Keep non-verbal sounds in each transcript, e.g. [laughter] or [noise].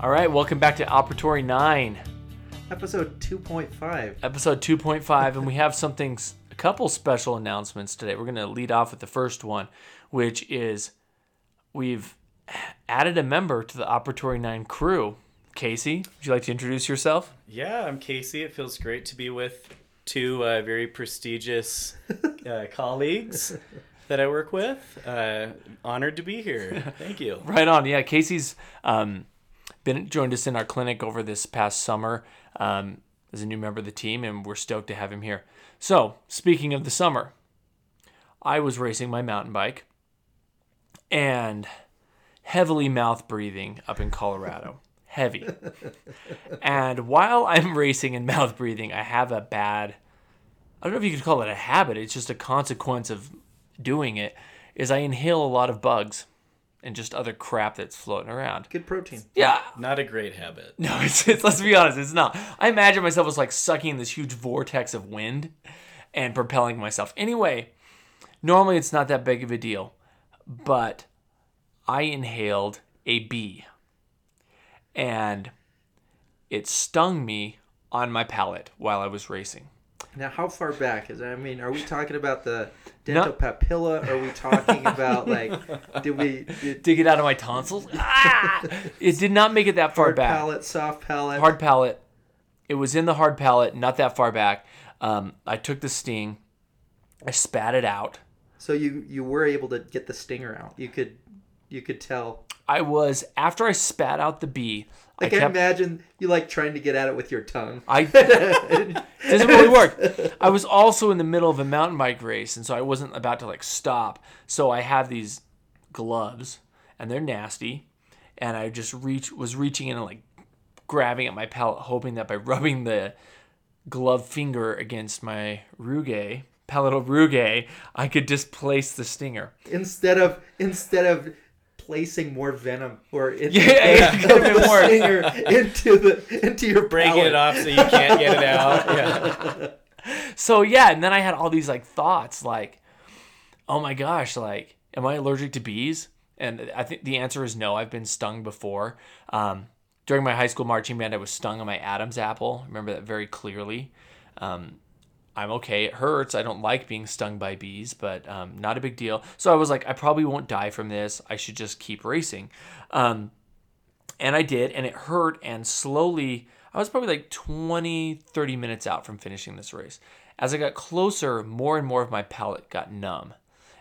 All right, welcome back to Operatory 9, Episode 2.5. episode 2.5, and we have something, a couple special announcements today. We're going to lead off with the first one, which is we've added a member to the Operatory 9 crew. Casey, would you like to introduce yourself? Yeah, I'm Casey. It feels great to be with two uh, very prestigious uh, [laughs] colleagues that I work with. Uh, honored to be here. Thank you. [laughs] Right on. Yeah, Casey's um, been joined us in our clinic over this past summer um, as a new member of the team, and we're stoked to have him here. So, speaking of the summer, I was racing my mountain bike and heavily mouth breathing up in Colorado. [laughs] Heavy. and while I'm racing and mouth breathing, I have a bad I don't know if you could call it a habit, it's just a consequence of doing it is I inhale a lot of bugs and just other crap that's floating around. Good protein. Yeah. Not a great habit. No, [laughs] it's, it's let's be honest, it's not. I imagine myself as like sucking this huge vortex of wind and propelling myself. Anyway, normally it's not that big of a deal, but I inhaled a bee and it stung me on my palate while I was racing. Now, how far back is? That? I mean, are we talking about the dental papilla? Are we talking about like, did we did [laughs] Dig it out of my tonsils. [laughs] Ah! It did not make it that far hard back. Hard palate, soft palate? hard palate. It was in the hard palate, not that far back. Um, I took the sting, I spat it out. So you you were able to get the stinger out. You could you could tell. I was after I spat out the bee. I I can imagine you like trying to get at it with your tongue. I [laughs] it doesn't really work. I was also in the middle of a mountain bike race, and so I wasn't about to like stop. So I have these gloves, and they're nasty, and I just reach was reaching in and like grabbing at my palate, hoping that by [laughs] rubbing the glove finger against my rugae, palatal rugae, I could displace the stinger. Instead of instead of placing more venom or in, [laughs] Yeah, yeah, of [laughs] it could've the worse. stinger into the into your Breaking palate. it off so you can't get it out. [laughs] Yeah. So yeah, and then I had all these like thoughts like, oh my gosh, like, am I allergic to bees? And I think the answer is no. I've been stung before. Um, during my high school marching band, I was stung on my Adam's apple. I remember that very clearly. Um, I'm okay. It hurts. I don't like being stung by bees, but um, not a big deal. So I was like, I probably won't die from this. I should just keep racing. Um, and I did, and it hurt. And slowly, I was probably like 20, 30 minutes out from finishing this race. As I got closer, more and more of my palate got numb.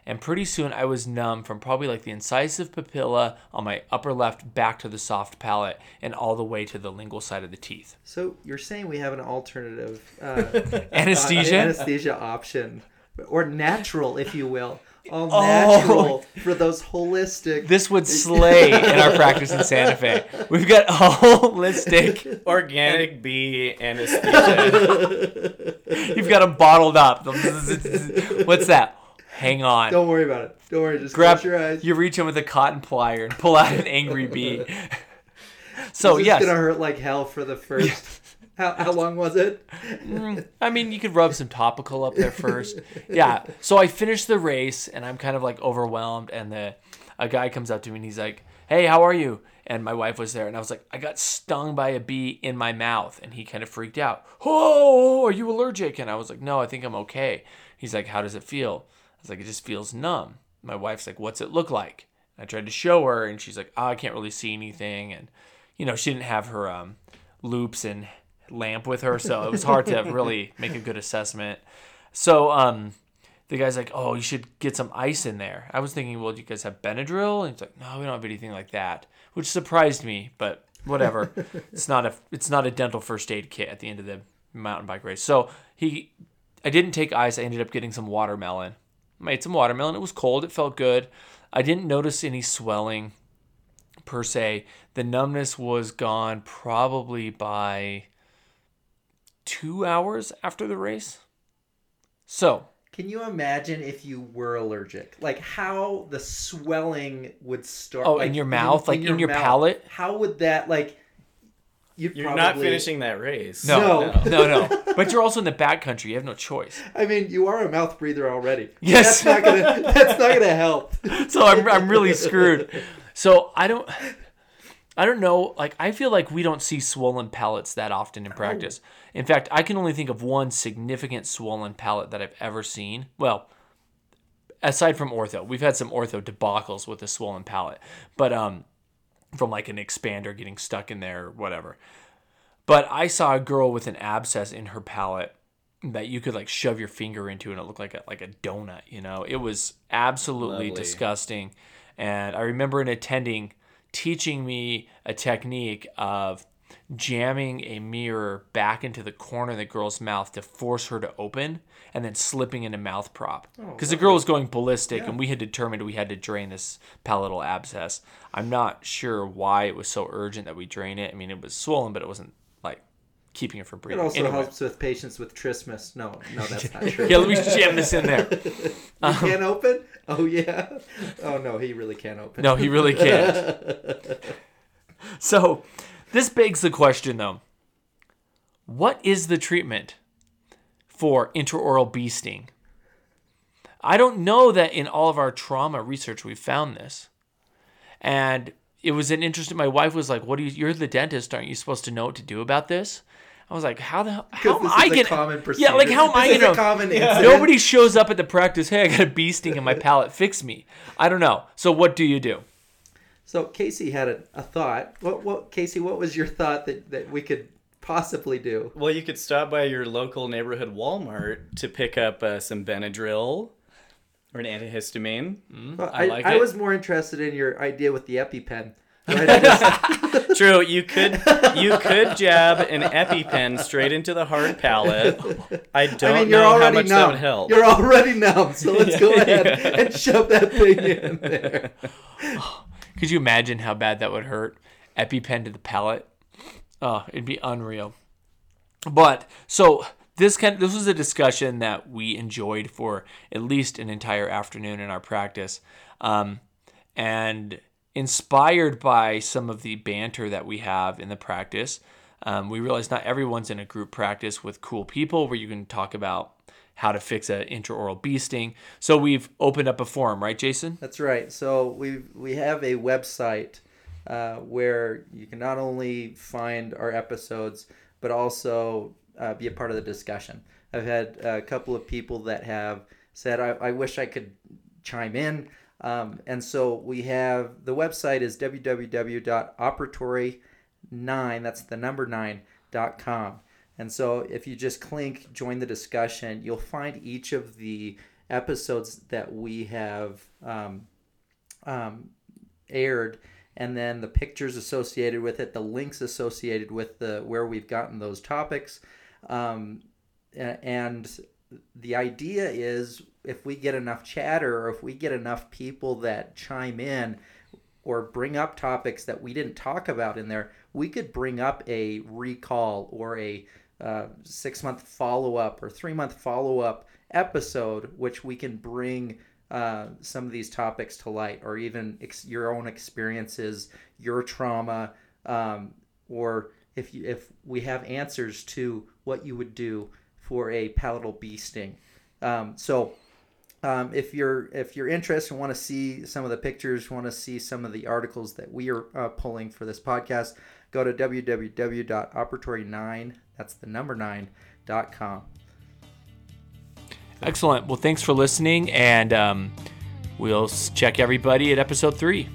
And pretty soon, I was numb from probably like the incisive papilla on my upper left back to the soft palate and all the way to the lingual side of the teeth. So you're saying we have an alternative uh, [laughs] Anesthesia? uh, anesthesia option, or natural, if you will, all Oh. natural for those holistic. This would slay in our practice in Santa Fe. We've got a holistic. [laughs] Organic bee anesthesia. You've got them bottled up. [laughs] What's that? Hang on. Don't worry about it. Don't worry. Just grab close your eyes. you reach in with a cotton plier and pull out an angry [laughs] bee. So is yes, gonna hurt like hell for the first. [laughs] How, how long was it? Mm, I mean you could rub some topical up there first. Yeah. So I finished the race and I'm kind of like overwhelmed and the a guy comes up to me and he's like, "Hey, how are you?" And my wife was there and I was like, "I got stung by a bee in my mouth." And he kind of freaked out. "Oh, are you allergic?" And I was like, "No, I think I'm okay." He's like, "How does it feel?" I was like, "It just feels numb." My wife's like, "What's it look like?" I tried to show her and she's like, "Oh, I can't really see anything." And you know, she didn't have her um, loupes and lamp with her, so it was hard to [laughs] really make a good assessment. So um, the guy's like, "Oh, you should get some ice in there." I was thinking, "Well, do you guys have Benadryl?" And he's like, "No, we don't have anything like that," which surprised me, but whatever. [laughs] it's not a it's not a dental first aid kit at the end of the mountain bike race. So he, I didn't take ice. I ended up getting some watermelon. Made some watermelon. It was cold. It felt good. I didn't notice any swelling per se. The numbness was gone probably by two hours after the race. So, Can you imagine if you were allergic? Like how the swelling would start? Oh, like, in your mouth? Like, in your palate? How would that like? You'd You're probably, not finishing that race. no, No. no, no. But you're also in the backcountry. You have no choice. I mean, you are a mouth breather already. Yes. That's not gonna. That's not gonna help. [laughs] So I'm, I'm really screwed. So I don't. I don't know. Like I feel like we don't see swollen palates that often in practice. In fact, I can only think of one significant swollen palate that I've ever seen. Well, aside from ortho, we've had some ortho debacles with a swollen palate, but um, from like an expander getting stuck in there, or whatever. But I saw a girl with an abscess in her palate that you could like shove your finger into and it looked like a like a donut, you know. It was absolutely Lovely. disgusting. And I remember an attending teaching me a technique of jamming a mirror back into the corner of the girl's mouth to force her to open and then slipping in a mouth prop oh, because the girl was going ballistic and we had determined we had to drain this palatal abscess i'm not sure why it was so urgent that we drain it i mean it was swollen but it wasn't like keeping it from breathing. It also Anyway. helps with patients with trismus. No, no, that's not [laughs] true. yeah let me jam this in there [laughs] You um, can't open? Oh yeah. Oh no, he really can't open. No, he really can't. [laughs] so, this begs the question though what is the treatment for intraoral bee sting? I don't know that in all of our trauma research we found this. And it was an interesting. My wife was like, "What do you? You're the dentist, aren't you supposed to know what to do about this?" I was like, "How the hell? How am I is a gonna? common yeah, like how am I This is gonna? common incident. Nobody shows up at the practice. Hey, I got a bee sting in my palate. Fix me. I don't know. So what do you do? So Casey had a, a thought. What what Casey, what was your thought that, that we could possibly do? Well, you could stop by your local neighborhood Walmart to pick up uh, some Benadryl or an antihistamine. Well, I I, like I it. was more interested in your idea with the EpiPen. [laughs] Right? Just- [laughs] True, you could you could jab an EpiPen straight into the hard palate. I don't I mean, you're know how already much that would help. You're already numb, so let's [laughs] go ahead and shove that thing in there. Could you imagine how bad that would hurt? EpiPen to the palate. Oh, it'd be unreal. But so this kind this was a discussion that we enjoyed for at least an entire afternoon in our practice, um, and inspired by some of the banter that we have in the practice. Um, we realized not everyone's in a group practice with cool people where you can talk about how to fix an intraoral bee sting. So we've opened up a forum, right, Jason? That's right. So we we have a website uh, where you can not only find our episodes but also uh, be a part of the discussion. I've had a couple of people that have said, "I, I wish I could chime in," um, and so we have the website is www.operatory9 that's the number 9 dot com and so if you just click join the discussion you'll find each of the episodes that we have um, um, aired and then the pictures associated with it the links associated with the where we've gotten those topics. Um, and the idea is if we get enough chatter or if we get enough people that chime in or bring up topics that we didn't talk about in there, we could bring up a recall or a uh, six month follow up or three month follow up episode, which we can bring uh, some of these topics to light, or even ex- your own experiences, your trauma, um, or if you, if we have answers to what you would do for a palatal bee sting. Um, so um, if you're if you're interested and want to see some of the pictures, want to see some of the articles that we are uh, pulling for this podcast, go to www.operatory9 that's the number 9 dot com. Excellent. Well, thanks for listening, and um, we'll check everybody at episode three.